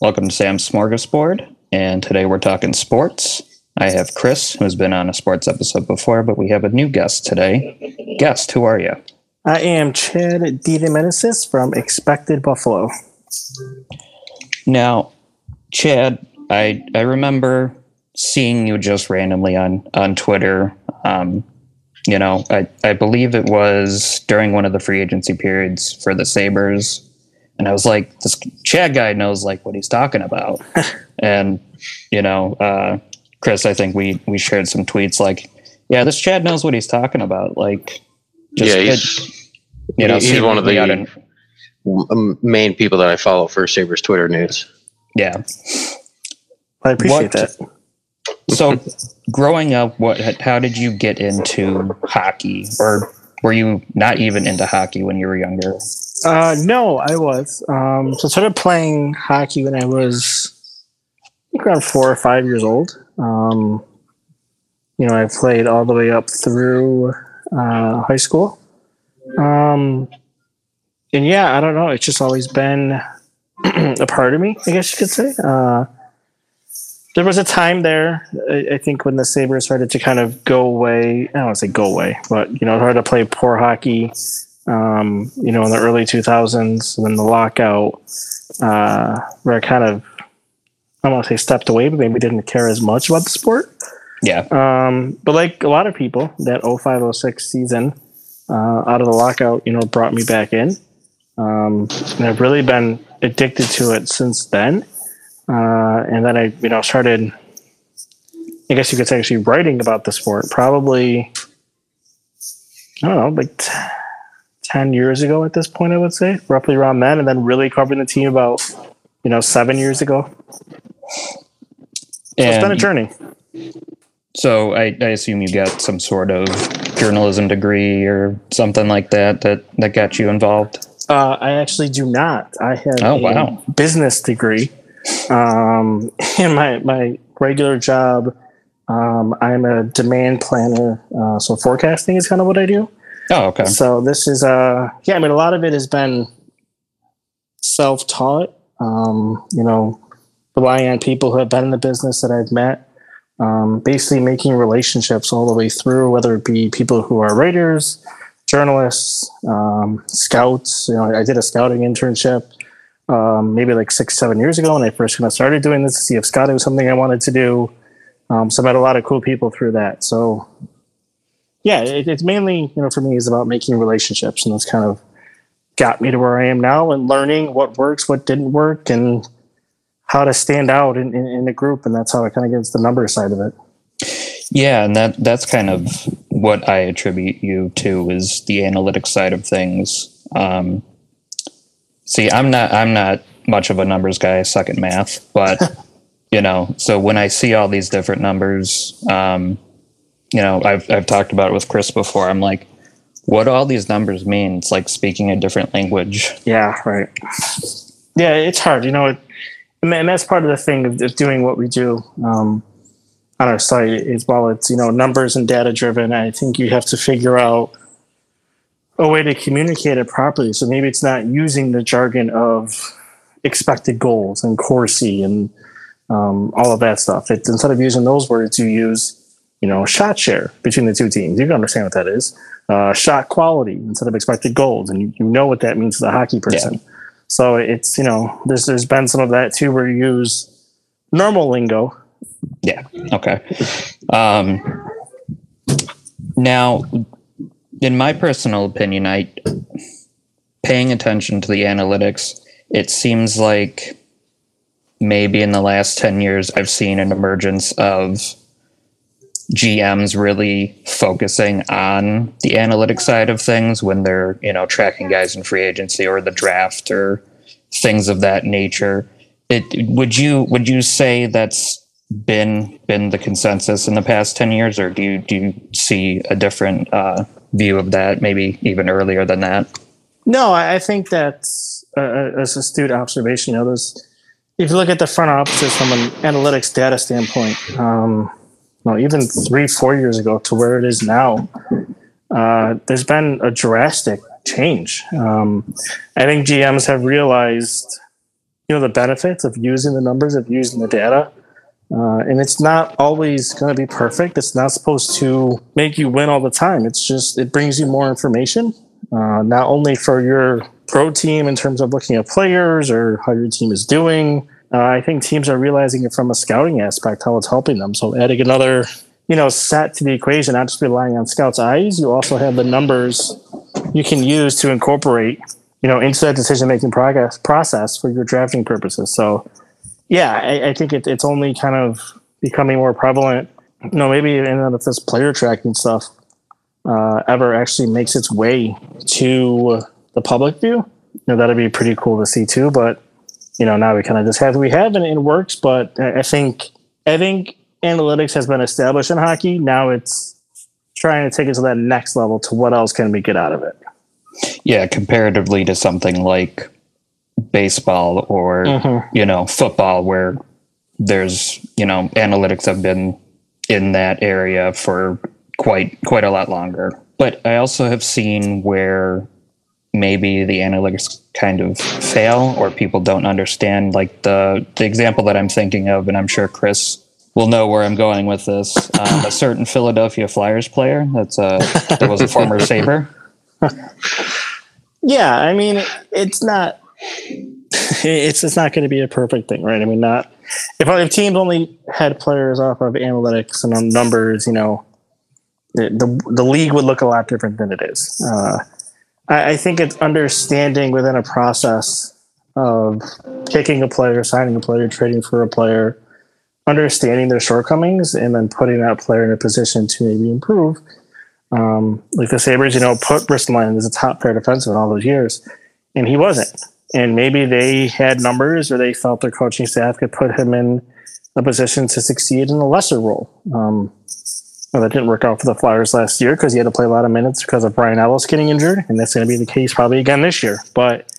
Welcome to Sam's Smorgasbord, and today we're talking sports. I have Kris, who's been on a sports episode before, but we have a new guest today. Guest, who are you? I am Chad DeDominicis from Expected Buffalo. Now, Chad, I I remember seeing you just randomly on on Twitter. Um, you know, I, I believe it was during one of the free agency periods for the Sabres. And I was like, this Chad guy knows like what he's talking about. and, you know, uh, Kris, I think we we shared some tweets like, yeah, this Chad knows what he's talking about. Like, yeah, he's, it, you know, he's one of the in, main people that I follow for Sabres Twitter news. Yeah, I appreciate what, that. So, growing up, what how did you get into hockey, or were you not even into hockey when you were younger? Uh, no, I was. Um, so I started playing hockey when I was I around four or five years old. Um, you know, I played all the way up through uh, high school. Um, and yeah, I don't know. It's just always been a part of me, I guess you could say. Uh, there was a time there, I, I, think, when the Sabres started to kind of go away. I don't want to say go away, but, you know, started to play poor hockey, um, you know, in the early 2000s, and then the lockout, uh, where I kind of I don't want to say stepped away, but maybe didn't care as much about the sport. Yeah. Um, but like a lot of people, that 0506 season uh, out of the lockout, you know, brought me back in. Um, and I've really been addicted to it since then. Uh, and then I, you know, started, I guess you could say, actually writing about the sport probably, I don't know, like t- 10 years ago at this point, I would say, roughly around then. And then really covering the team about, you know, seven years ago. So it's been a journey. So I, I, assume you got some sort of journalism degree or something like that that, that got you involved. Uh, I actually do not. I have oh, a wow. business degree. Um, in my my regular job, um, I'm a demand planner. Uh, so forecasting is kind of what I do. Oh, okay. So this is uh yeah. I mean, a lot of it has been self taught. Um, you know, relying on people who have been in the business that I've met, um, basically making relationships all the way through, whether it be people who are writers, journalists, um, scouts. You know, I did a scouting internship um, maybe like six, seven years ago when I first kind of started doing this to see if scouting was something I wanted to do. Um, so I met a lot of cool people through that. So yeah, it, it's mainly, you know, for me is about making relationships and that's kind of got me to where I am now and learning what works, what didn't work, and how to stand out in, in, in a group, and that's how it kind of gets the number side of it. Yeah, and that that's kind of what I attribute you to is the analytics side of things. Um, see, I'm not I'm not much of a numbers guy. I suck at math, but you know, so when I see all these different numbers, um, you know, I've I've talked about it with Kris before. I'm like, what do all these numbers mean? It's like speaking a different language. Yeah, right. Yeah, it's hard. You know, it, and that's part of the thing of, doing what we do um, on our site is while it's you know numbers and data driven i think you have to figure out a way to communicate it properly so maybe it's not using the jargon of expected goals and Corsi and um, all of that stuff it's, instead of using those words you use you know shot share between the two teams you can understand what that is uh, shot quality instead of expected goals and you, you know what that means to the hockey person yeah so it's you know there's there's been some of that too where you use normal lingo. Yeah. Okay. Um, now, in my personal opinion, I paying attention to the analytics. It seems like maybe in the last 10 years I've seen an emergence of GMs really focusing on the analytic side of things when they're, you know, tracking guys in free agency or the draft or things of that nature. It would you would you say that's been been the consensus in the past 10 years or do you do you see a different uh, view of that maybe even earlier than that no i think that's uh, an astute observation you know, those if you look at the front offices from an analytics data standpoint um, even three, four years ago to where it is now, uh, there's been a drastic change. Um, I think GMs have realized you know the benefits of using the numbers of using the data uh, and it's not always going to be perfect it's not supposed to make you win all the time it's just it brings you more information uh, not only for your pro team in terms of looking at players or how your team is doing uh, i think teams are realizing it from a scouting aspect how it's helping them. So adding another you know set to the equation not just relying on scouts. Eyes you also have the numbers you can use to incorporate you know into that decision making process for your drafting purposes. So yeah i, I think it, it's only kind of becoming more prevalent. You know maybe even if this player tracking stuff uh, ever actually makes its way to the public view. You know that'd be pretty cool to see too but you know now we kind of just have we have and it works but I think i think analytics has been established in hockey now it's trying to take it to that next level to what else can we get out of it Yeah, comparatively to something like baseball or Mhm. you know football, where there's you know analytics have been in that area for quite quite a lot longer. But I also have seen where maybe the analytics kind of fail or people don't understand like the the example that I'm thinking of and I'm sure Kris will know where I'm going with this. Um, a certain Philadelphia Flyers player that's a that was a former Saber. Yeah, I mean, it's not. It's it's not going to be a perfect thing, right? I mean, not if teams only had players off of analytics and numbers, you know, the the, the league would look a lot different than it is. Uh, I, I think it's understanding within a process of picking a player, signing a player, trading for a player, understanding their shortcomings, and then putting that player in a position to maybe improve. Um, like the Sabres, you know, put Ristolainen as a top pair defenseman all those years, and he wasn't. And maybe they had numbers or they felt their coaching staff could put him in a position to succeed in a lesser role. Um, well, that didn't work out for the Flyers last year because he had to play a lot of minutes because of Ryan Ellis getting injured, and that's going to be the case probably again this year. But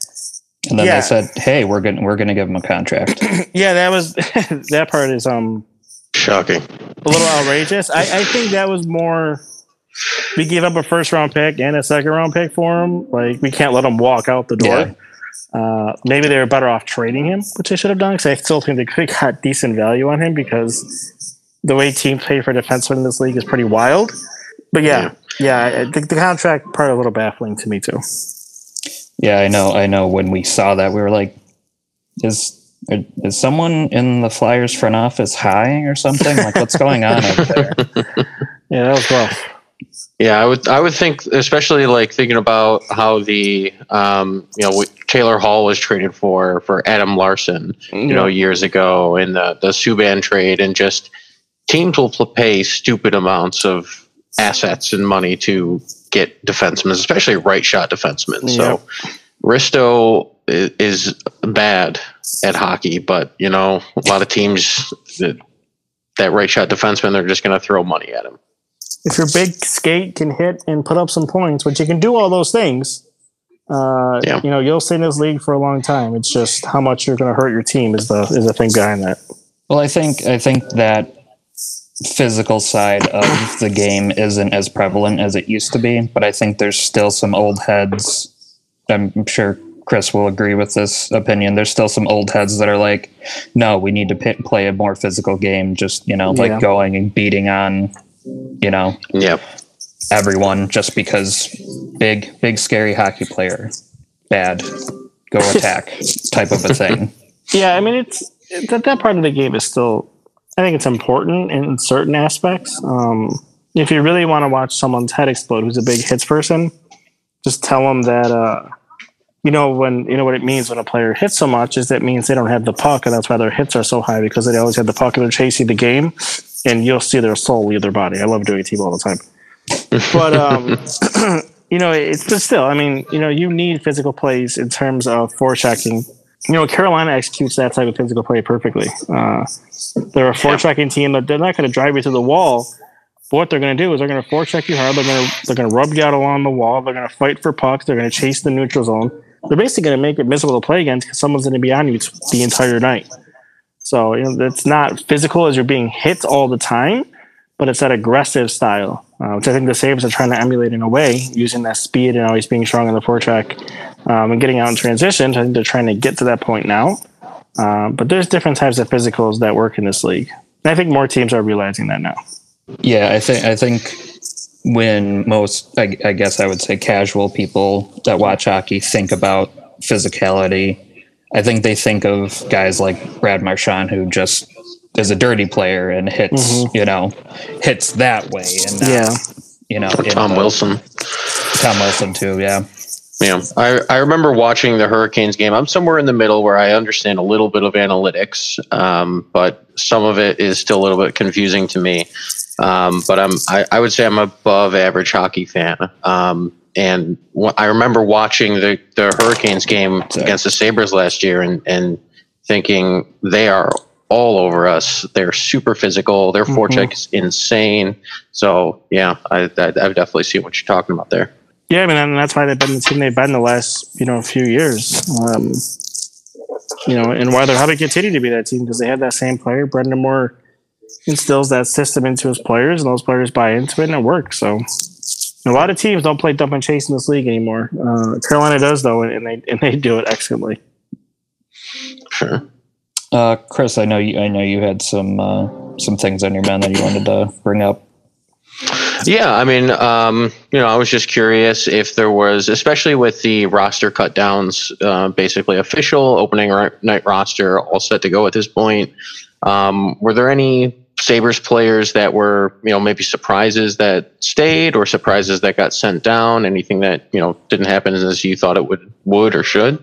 And then Yeah. they said, "Hey, we're going to we're going to give him a contract." yeah, that was that part is um Shocking. a little outrageous. I, I think that was more. We gave up a first round pick and a second round pick for him. Like we can't let him walk out the door. Yeah. Uh, maybe they were better off trading him, which they should have done. Because I still think they could have got decent value on him because the way teams pay for defensemen in this league is pretty wild. But yeah, yeah, I I the contract part a little baffling to me too. yeah, I know. I know. When we saw that, we were like, "Is is someone in the Flyers front office high or something? Like, what's going on over there?" Yeah, that was rough. Yeah, I would I would think, especially like thinking about how the um, you know Taylor Hall was traded for for Adam Larsson, you know, years ago, in the the Subban trade, and just teams will pay stupid amounts of assets and money to get defensemen, especially right shot defensemen. So Risto is bad at hockey, but you know, a lot of teams that that right shot defenseman, they're just going to throw money at him. if your big skate can hit and put up some points, which you can do all those things, uh, Yeah. you know, you'll stay in this league for a long time. It's just how much you're going to hurt your team is the is the thing behind that. Well, I think I think that physical side of the game isn't as prevalent as it used to be, but I think there's still some old heads. I'm sure Kris will agree with this opinion. There's still some old heads that are like, "No, we need to p- play a more physical game." Just you know, like Yeah. going and beating on, you know, Yeah. everyone just because big, big, scary hockey player, bad, go attack type of a thing. Yeah, I mean, it's that that part of the game is still. I think it's important in certain aspects. Um, if you really want to watch someone's head explode, who's a big hits person, just tell them that. Uh, you know when you know what it means when a player hits so much is that means they don't have the puck, and that's why their hits are so high because they always have the puck and they're chasing the game, and you'll see their soul leave their body. I love doing it to people all the time. But um, you know, it's but still, I mean, you know, you need physical plays in terms of forechecking. You know, Carolina executes that type of physical play perfectly. Uh, they're a forechecking team but they're not going to drive you to the wall. But what they're going to do is they're going to forecheck you hard. They're going to they're going to rub you out along the wall. They're going to fight for pucks. They're going to chase the neutral zone. They're basically going to make it miserable to play against because someone's going to be on you t- the entire night. So you know, it's not physical as you're being hit all the time, but it's that aggressive style, uh, which I think the Sabres are trying to emulate in a way, using that speed and always being strong in the forecheck um, and getting out in transition. I think they're trying to get to that point now. Uh, but there's different types of physicals that work in this league. And I think more teams are realizing that now. Yeah, I think I think when most, I, I guess I would say, casual people that watch hockey think about physicality, I think they think of guys like Brad Marchand, who just is a dirty player and hits, Mhm. you know, hits that way, and not, Yeah. you know, Or Tom the- Wilson. Tom Wilson too. Yeah, Yeah, I, I remember watching the Hurricanes game. I'm somewhere in the middle where I understand a little bit of analytics, um, but some of it is still a little bit confusing to me. Um, but I'm I, I would say I'm above average hockey fan. Um, and wh- I remember watching the, the Hurricanes game Sorry. against the Sabres last year and, and thinking they are all over us. They're super physical. Their Mhm. forecheck is insane. So yeah, I, I, I've definitely seen what you're talking about there. Yeah, I mean, and that's why they've been the team they've been the last, you know, few years. Um, you know, and why they're how they continue to be that team because they have that same player. Brind'Amour instills that system into his players, and those players buy into it, and it works. So, a lot of teams don't play dump and chase in this league anymore. Uh, Carolina does though, and they and they do it excellently. Sure. uh, Kris, I know you. I know you had some uh, some things on your mind that you wanted to bring up. Yeah, I mean, um, you know, I was just curious if there was, especially with the roster cut downs, uh, basically official opening night roster all set to go at this point. Um, were there any Sabres players that were, you know, maybe surprises that stayed or surprises that got sent down? Anything that, you know, didn't happen as you thought it would, would or should?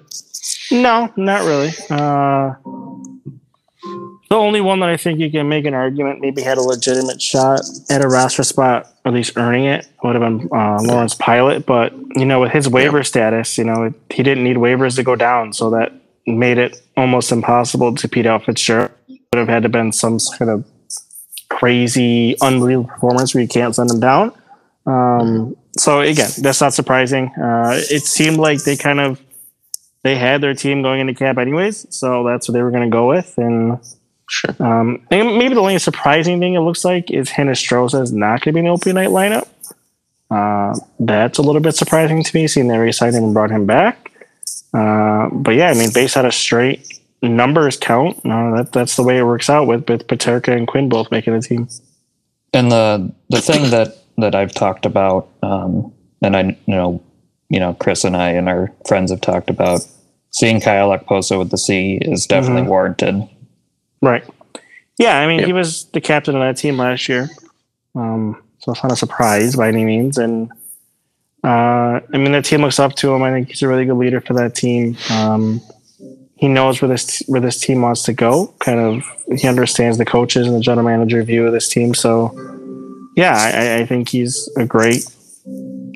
No, not really. Uh, the only one that I think you can make an argument maybe had a legitimate shot at a roster spot, or at least earning it, would have been uh, Lawrence Pilut. But you know, with his waiver status, you know, it, he didn't need waivers to go down, so that made it almost impossible to beat out Fitzgerald. Would have had to been some sort of crazy, unbelievable performance where you can't send him down. Um, so again, that's not surprising. Uh, it seemed like they kind of they had their team going into camp anyways, so that's what they were going to go with. And Sure. um, and maybe the only surprising thing it looks like is Hinostroza is not going to be in the opening night lineup. Uh, that's a little bit surprising to me, seeing they re-signed him and brought him back. Uh, but yeah, I mean, based on a straight numbers count, uh, that that's the way it works out with with Peterka and Quinn both making the team. And the the thing that that I've talked about, um, and I you know, you know, Kris and I and our friends have talked about, seeing Kyle Okposo with the C is definitely Mhm. warranted. Right. Yeah, I mean, Yep. he was the captain of that team last year. Um, so it's not a surprise by any means. And uh, I mean, the team looks up to him. I think he's a really good leader for that team. Um, he knows where this where this team wants to go. Kind of, he understands the coaches and the general manager view of this team. So, yeah, I, I think he's a great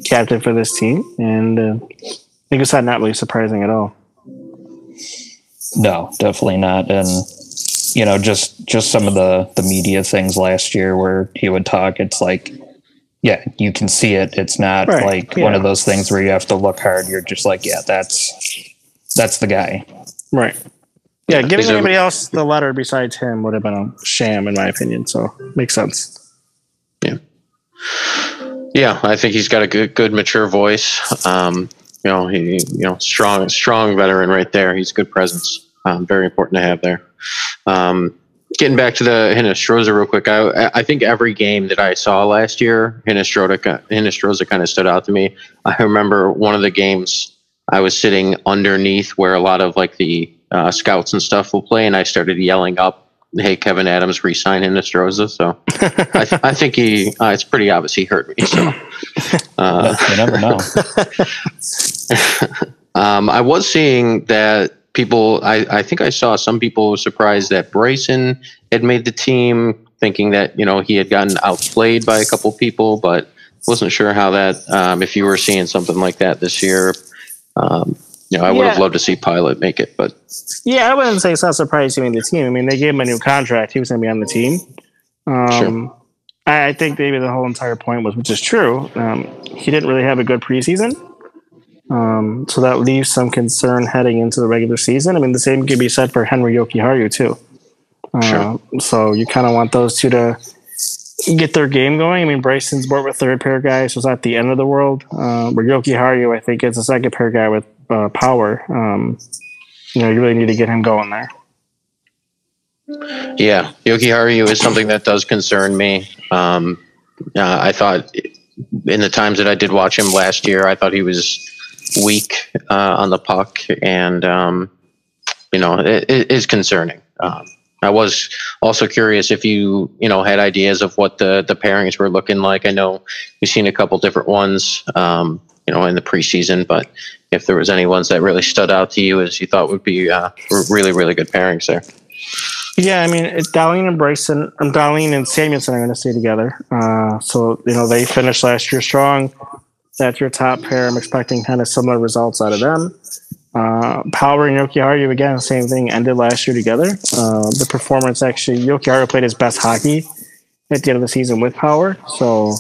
captain for this team, and uh, I think it's not not really surprising at all. No, definitely not. And you know, just just some of the the media things last year where he would talk. It's like, yeah, you can see it. It's not Right, like one of those things where you have to look hard. You're just like, yeah, that's that's the guy. Right. Yeah, Yeah, giving these are- anybody else the letter besides him would have been a sham, in my opinion. So makes sense. Yeah yeah, I think he's got a good, good, mature voice. Um, you know, he, you know, strong, strong veteran right there. He's a good presence. Um, very important to have there. Um, getting back to the Hinostroza real quick, I, I think every game that I saw last year, Hinostroza, Hinostroza kind of stood out to me. I remember one of the games I was sitting underneath where a lot of like the uh, scouts and stuff will play, and I started yelling up, "Hey, Kevin Adams, resign Hinostroza." So I, th- I think he, uh, it's pretty obvious he hurt me. So. Uh, you never know. um, I was seeing that people, I, I think I saw some people surprised that Bryson had made the team, thinking that, you know, he had gotten outplayed by a couple people, but wasn't sure how that, um, if you were seeing something like that this year. Um, you know, I would have loved to see Pilut make it, but Yeah, I wouldn't say it's not surprising he made the team. I mean, they gave him a new contract. He was going to be on the team. Um, I, I think maybe the whole entire point was, which is true, um, he didn't really have a good preseason. Um, so that leaves some concern heading into the regular season. I mean, the same could be said for Henri Jokiharju, too. Uh, Sure. So you kind of want those two to get their game going. I mean, Bryson's more of a third pair guy, so it's not the end of the world. Uh, where Jokiharju, I think, is a second pair guy with uh, power. Um, you know, you really need to get him going there. Yeah, Jokiharju is something that does concern me. Um, uh, I thought in the times that I did watch him last year, I thought he was weak uh, on the puck, and um, you know, it, it is concerning. Um, I was also curious if you, you know, had ideas of what the the pairings were looking like. I know we've seen a couple different ones, um, you know, in the preseason, but if there was any ones that really stood out to you as you thought would be uh, really, really good pairings there. Yeah, I mean, Dahlin and Bryson, um, Dahlin and Samuelsson are going to stay together. Uh, so you know they finished last year strong. That's your top pair. I'm expecting kind of similar results out of them. Uh, Power and Jokiharju again, same thing. Ended last year together. Uh, the performance actually, Jokiharju played his best hockey at the end of the season with Power. So,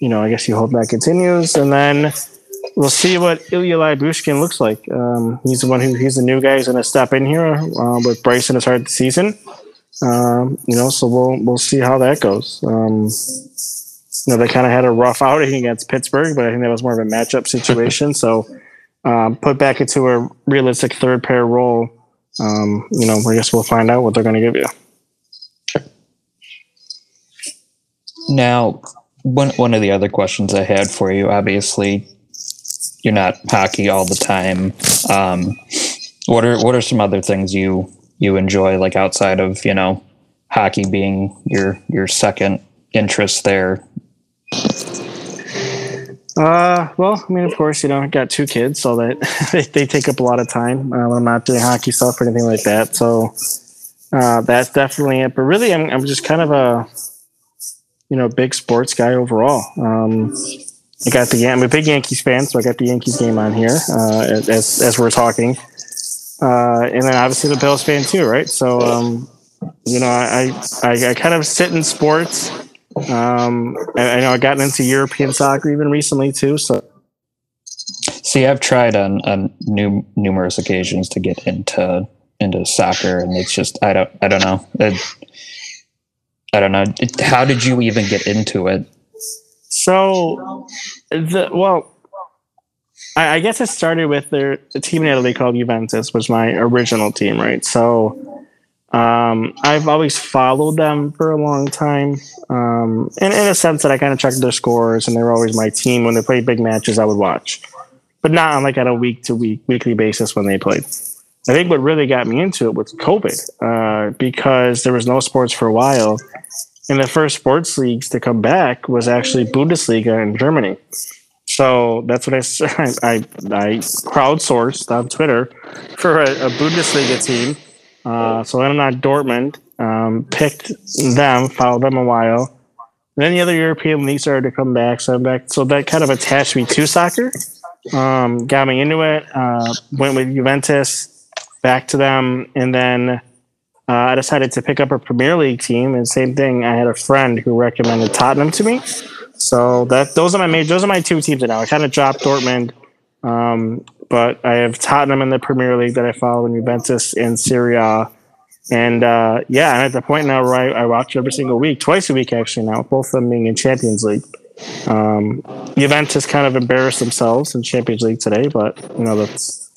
you know, I guess you hope that continues. And then we'll see what Ilya Lyubushkin looks like. Um, he's the one who he's the new guy who's going to step in here uh, with Bryson to start the season. Um, you know, so we'll we'll see how that goes. Um, you know, they kind of had a rough outing against Pittsburgh, but I think that was more of a matchup situation. so um, put back into a realistic third pair role, um, you know, I guess we'll find out what they're going to give you. Now, one one of the other questions I had for you, obviously, you're not hockey all the time. Um, what are what are some other things you you enjoy, like outside of you know hockey being your your second interest there? Uh, well, I mean, of course, you know, I got two kids, so that they, they take up a lot of time uh, when I'm not doing hockey stuff or anything like that. So uh, that's definitely it. But really, I'm I'm just kind of a you know big sports guy overall. Um, I got the I'm a big Yankees fan, so I got the Yankees game on here uh, as as we're talking, uh, and then obviously the Bills fan too, right? So um, you know, I, I I kind of sit in sports. Um, I, I know I've gotten into European soccer even recently too. So See, I've tried on on new, numerous occasions to get into into soccer, and it's just I don't I don't know. It, I don't know. It, how did you even get into it? So, the well, I, I guess it started with their the team in Italy called Juventus was my original team, right? So, um, I've always followed them for a long time, um, and in a sense that I kind of checked their scores, and they were always my team when they played big matches. I would watch, but not on like at a week to week weekly basis when they played. I think what really got me into it was COVID, uh, because there was no sports for a while, and the first sports leagues to come back was actually Bundesliga in Germany. So that's what I I, I crowdsourced on Twitter for a, a Bundesliga team. Uh, so went on Dortmund, um, picked them, followed them a while. And then the other European leagues started to come back. So back. So that kind of attached me to soccer. Um, got me into it. Uh, went with Juventus, back to them, and then uh, I decided to pick up a Premier League team. And same thing, I had a friend who recommended Tottenham to me. So that those are my major, those are my two teams now. I kind of dropped Dortmund, um, but I have Tottenham in the Premier League that I follow, and Juventus in Serie A. And uh, yeah, I'm at the point now where I, I watch every single week, twice a week actually now, both of them being in Champions League. Um, Juventus kind of embarrassed themselves in Champions League today, but you know that's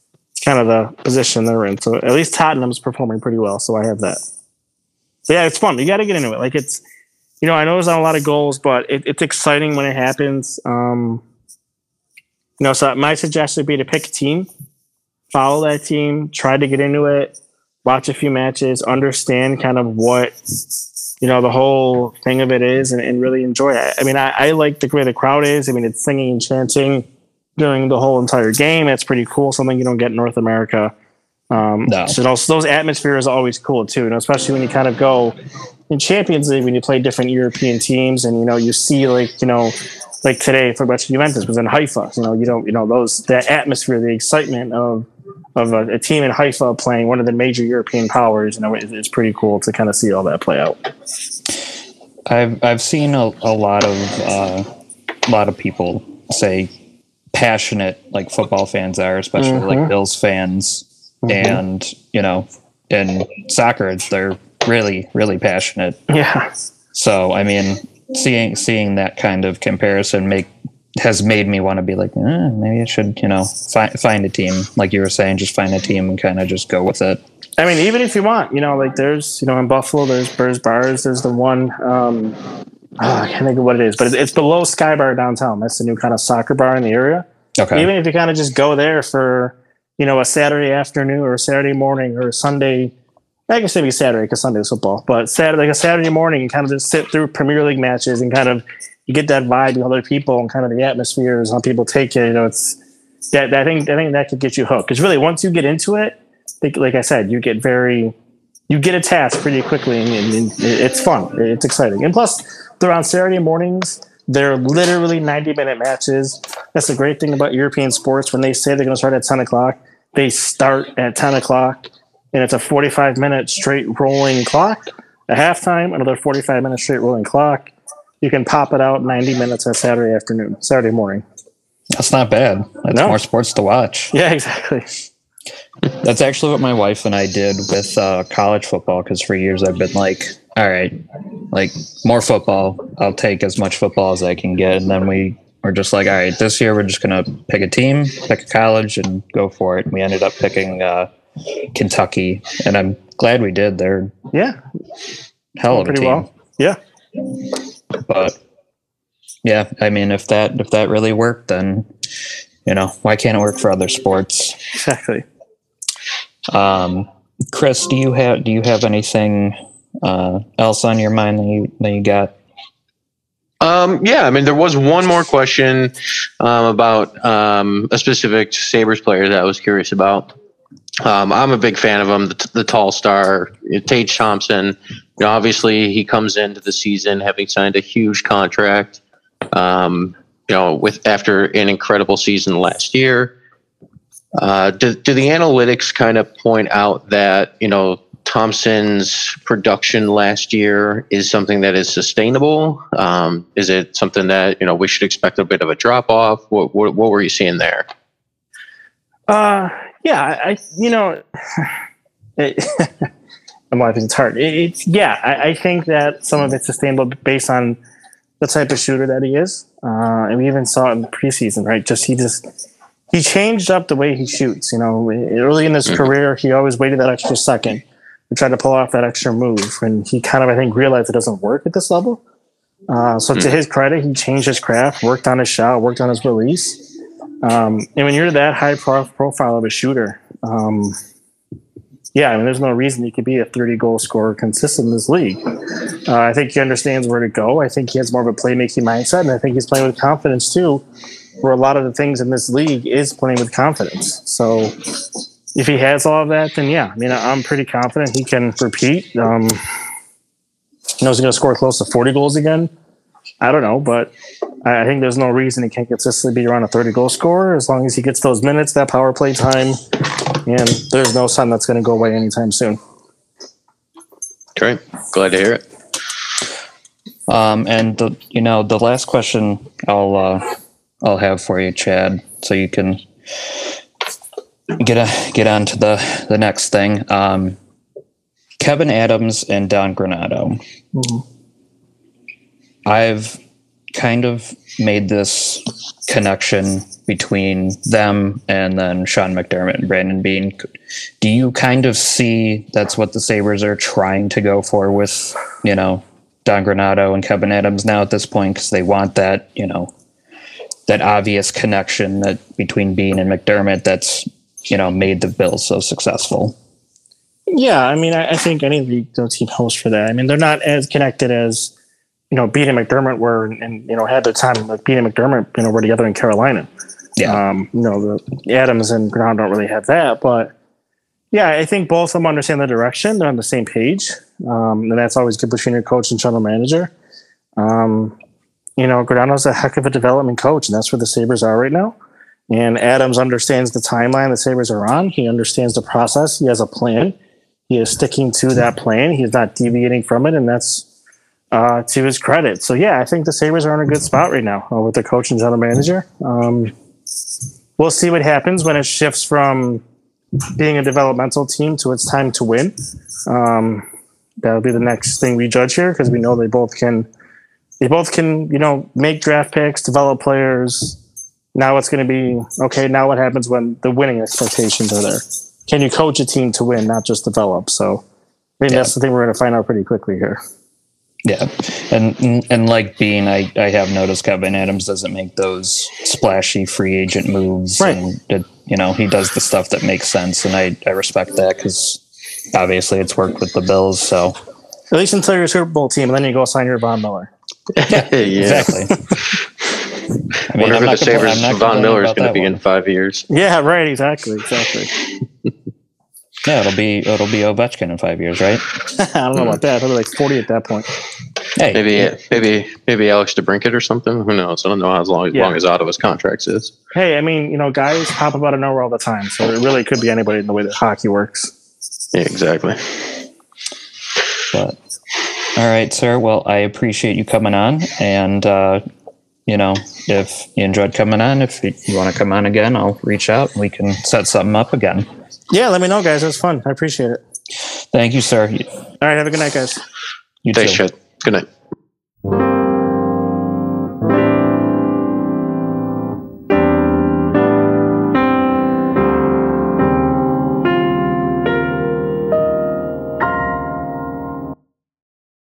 kind of the position they're in. So at least Tottenham's performing pretty well, so I have that. But yeah, it's fun. You got to get into it. Like it's, you know, I know there's not a lot of goals, but it, it's exciting when it happens. Um, know, so my suggestion would be to pick a team, follow that team, try to get into it, watch a few matches, understand kind of what you know the whole thing of it is, and, and really enjoy it. I mean, I, I like the way the crowd is. I mean, it's singing and chanting during the whole entire game. That's pretty cool. Something you don't get in North America. Um, No. So those, those atmospheres are always cool too, you know, especially when you kind of go in Champions League when you play different European teams, and you know you see like you know like today for West Juventus was in Haifa. You know you don't you know those that atmosphere, the excitement of of a, a team in Haifa playing one of the major European powers. You know, it, it's pretty cool to kind of see all that play out. I've I've seen a, a lot of uh, a lot of people say passionate like football fans are, especially like Mhm. Bills fans, Mhm. and you know, in soccer they're really really passionate. Yeah, So I mean, seeing seeing that kind of comparison make has made me want to be like, eh, maybe I should you know find find a team like you were saying, just find a team and kind of just go with it. I mean, even if you want, you know, like there's, you know, in Buffalo, there's Burrs Bars. There's the one, um, oh, I can't think of what it is, but it's, it's below Sky Bar downtown. That's the new kind of soccer bar in the area. Okay. Even if you kind of just go there for, you know, a Saturday afternoon or a Saturday morning or a Sunday, I guess maybe Saturday because Sunday is football, but Saturday, like a Saturday morning, and kind of just sit through Premier League matches and kind of you get that vibe with other people and kind of the atmospheres, how people take it. You know, it's that I think I think that could get you hooked. Because really, once you get into it, think, like I said, you get very you get attached pretty quickly, and, and it's fun. It's exciting, and plus they're on Saturday mornings. They're literally 90 minute matches. That's the great thing about European sports. When they say they're going to start at 10 o'clock, they start at 10 o'clock, and it's a 45 minute straight rolling clock. At halftime, another 45 minute straight rolling clock. You can pop it out 90 minutes on Saturday afternoon, Saturday morning. That's not bad. That's No. more sports to watch. Yeah, exactly. That's actually what my wife and I did with uh, college football because for years I've been like, all right, like more football. I'll take as much football as I can get. And then we were just like, all right, this year we're just going to pick a team, pick a college, and go for it. And we ended up picking uh, Kentucky. And I'm glad we did. They're Yeah, hell of a pretty team. well. Yeah. But yeah, I mean, if that if that really worked, then you know why can't it work for other sports? Exactly. Um, Kris, do you have do you have anything uh, else on your mind that you that you got? Um, yeah, I mean, there was one more question um, about um, a specific Sabres player that I was curious about. Um, I'm a big fan of him, the, the tall star, Tage Thompson. You know, obviously, he comes into the season having signed a huge contract. Um, you know, with after an incredible season last year. Uh, do, do the analytics kind of point out that you know Thompson's production last year is something that is sustainable? Um, is it something that you know we should expect a bit of a drop off? What, what what were you seeing there? Uh, yeah, I, you know, it, I'm laughing. It's hard. It, it's yeah. I, I think that some of it's sustainable based on the type of shooter that he is, uh, and we even saw it in the preseason. Right? Just he just he changed up the way he shoots. You know, early in his Mhm. career, he always waited that extra second to try to pull off that extra move, and he kind of I think realized it doesn't work at this level. Uh, so to Mhm. his credit, he changed his craft, worked on his shot, worked on his release. Um, and when you're that high prof- profile of a shooter, um, yeah, I mean, there's no reason he could be a 30 goal scorer consistent in this league. Uh, I think he understands where to go. I think he has more of a playmaking mindset, and I think he's playing with confidence too. Where a lot of the things in this league is playing with confidence. So if he has all of that, then yeah, I mean, I'm pretty confident he can repeat. Um, you know, is going to score close to 40 goals again? I don't know, but I I think there's no reason he can't consistently be around a 30 goal scorer as long as he gets those minutes, that power play time, and there's no sign that's going to go away anytime soon. Great, glad to hear it. Um, and the, you know, the last question I'll uh, I'll have for you, Chad, so you can get a, get on to the the next thing. Um, Kevin Adams and Don Granato. I've kind of made this connection between them and then Sean McDermott and Brandon Beane. Do you kind of see that's what the Sabres are trying to go for with, you know, Don Granato and Kevin Adams now at this point because they want that, you know, that obvious connection that between Beane and McDermott that's, you know, made the Bills so successful. Yeah, I mean, I, I think any league team hopes for that. I mean, they're not as connected as you know, Beane and McDermott were, and, and you know, had their time. Like Beane and McDermott, you know, were together in Carolina. Yeah. Um, you know, the Adams and Granato don't really have that, but yeah, I think both of them understand the direction. They're on the same page, um, and that's always good between your coach and general manager. Um, you know, Granato's a heck of a development coach, and that's where the Sabres are right now. And Adams understands the timeline the Sabres are on. He understands the process. He has a plan. He is sticking to that plan. He's not deviating from it, and that's uh, to his credit. So yeah, I think the Sabres are in a good spot right now uh, with their coach and general manager. Um, we'll see what happens when it shifts from being a developmental team to it's time to win. Um, that'll be the next thing we judge here because we know they both can. They both can, you know, make draft picks, develop players. Now it's going to be okay. Now what happens when the winning expectations are there? can you coach a team to win, not just develop? So I think Yeah. that's the thing we're going to find out pretty quickly here. Yeah, and and like Beane, I I have noticed Kevin Adams doesn't make those splashy free agent moves, Right. And it, you know he does the stuff that makes sense, and I I respect that because obviously it's worked with the Bills. So At least until you're a Super Bowl team, and then you go sign your Von Miller. yeah. exactly. I mean, Wonder who the compla- Sabres Von Miller is going to be one. in five years. Yeah, right. Exactly. Exactly. Yeah, it'll be it'll be Ovechkin in five years, right? I don't know about that. I'll be like 40 at that point. Hey, Maybe maybe maybe Alex DeBrincat or something. Who knows? I don't know how long, Yeah. long as Ottawa's contracts is. Hey, I mean, you know, guys pop up out of nowhere all the time, so it really could be anybody in the way that hockey works. Yeah, exactly. But all right, sir. Well, I appreciate you coming on, and uh, you know, if you enjoyed coming on, if you, you want to come on again, I'll reach out and we can set something up again. Yeah, let me know, guys. It was fun. I appreciate it. Thank you, sir. All right, have a good night, guys. You Thanks, too. Chad. Good night.